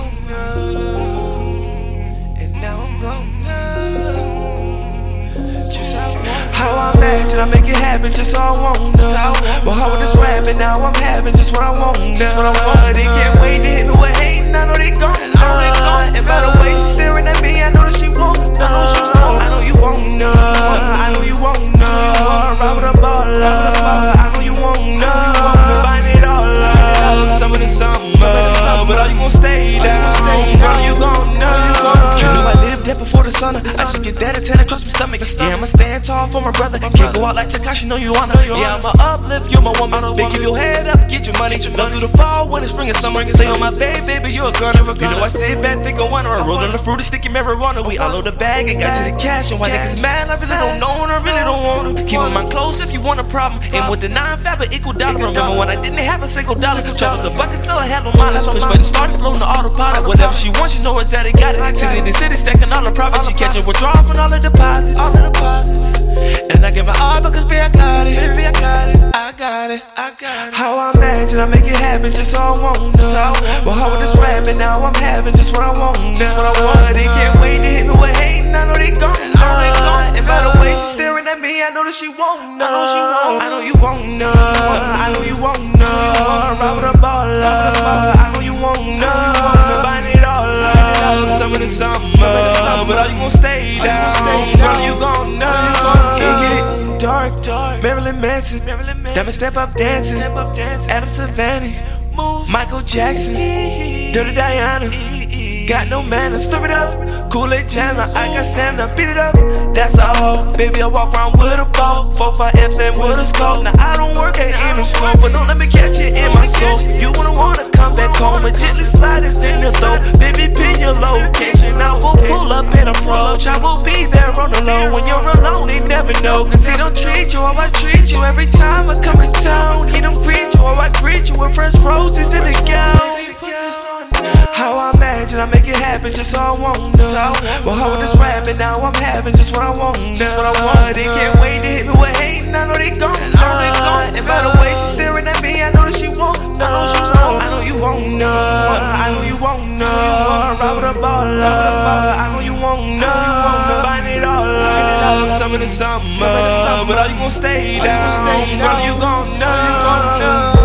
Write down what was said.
I'm gonna. Just how I wanna. Imagine I make it happen, just how I wanna. How this rapping, now I'm having just what I want. Just what I want. They can't wait to hit me with hating, I know they gone. I know they gone. And by the way, before the sun. I should get that tan across my stomach. Yeah, I'ma stand tall for my brother. Can't go out like Tekashi, know you wanna. Yeah, I'ma uplift, you're my woman. Big, keep your head up, get your money. Love through the fall, winter, spring, and summer. Stay on oh, my baby, baby, you a gunner. You know I sit back, think I wanna. Roll on the fruity, sticky marijuana. We all load the bag and got to the cash. And why niggas mad, I really don't know, and I really don't wanna. Keep my mind close if you want a problem. And with the nine fab, equal dollar. Remember when I didn't have a single dollar. Travel the bucket, still I had no mileage. Push button started floating the autopilot. Whatever she wants, you know exactly got it. City to city, stacking all the profits. She catching withdrawal from all the deposits. All the deposits. And I give my all because baby, I got it. Baby, I got it. I got it. I got it. How I imagine I make it happen just so I want to. But how with this rapping now I'm having just what I want. Just what I want. They can't wait to hit me with hating. I know they gon' know. And by the way she staring at me, I know that she won't know. I know she won't. I know you won't know dark, dark. Marilyn Manson, Diamond step up dancing. Adam Savannah, Michael Jackson, Dirty Diana. Got no man manners, stir it up. Kool-Aid Chandler, I got stamina, beat it up. That's all. Baby, I walk around with a ball. 4-5 FM with a scope. Now I don't work at any school, but don't let me catch it in my scope. You wanna wanna come back home and gently slide this in the throat. Baby, your location. I will pull up and approach. I will be there on the low. When you're alone, they never know. Cause he don't treat you how I treat you every time I come in town. He don't greet you how I greet you with fresh roses in the gown. How I imagine I make it happen just so I want to. But how with this rapping now I'm having just what I want. Just what I want. They can't wait to hit me with hating. I know they gon' know. And by tryna rob with a baller. I know you won't know. Buying it all up. Some in the summer. But are you gon' stay down? Girl, you gon' know.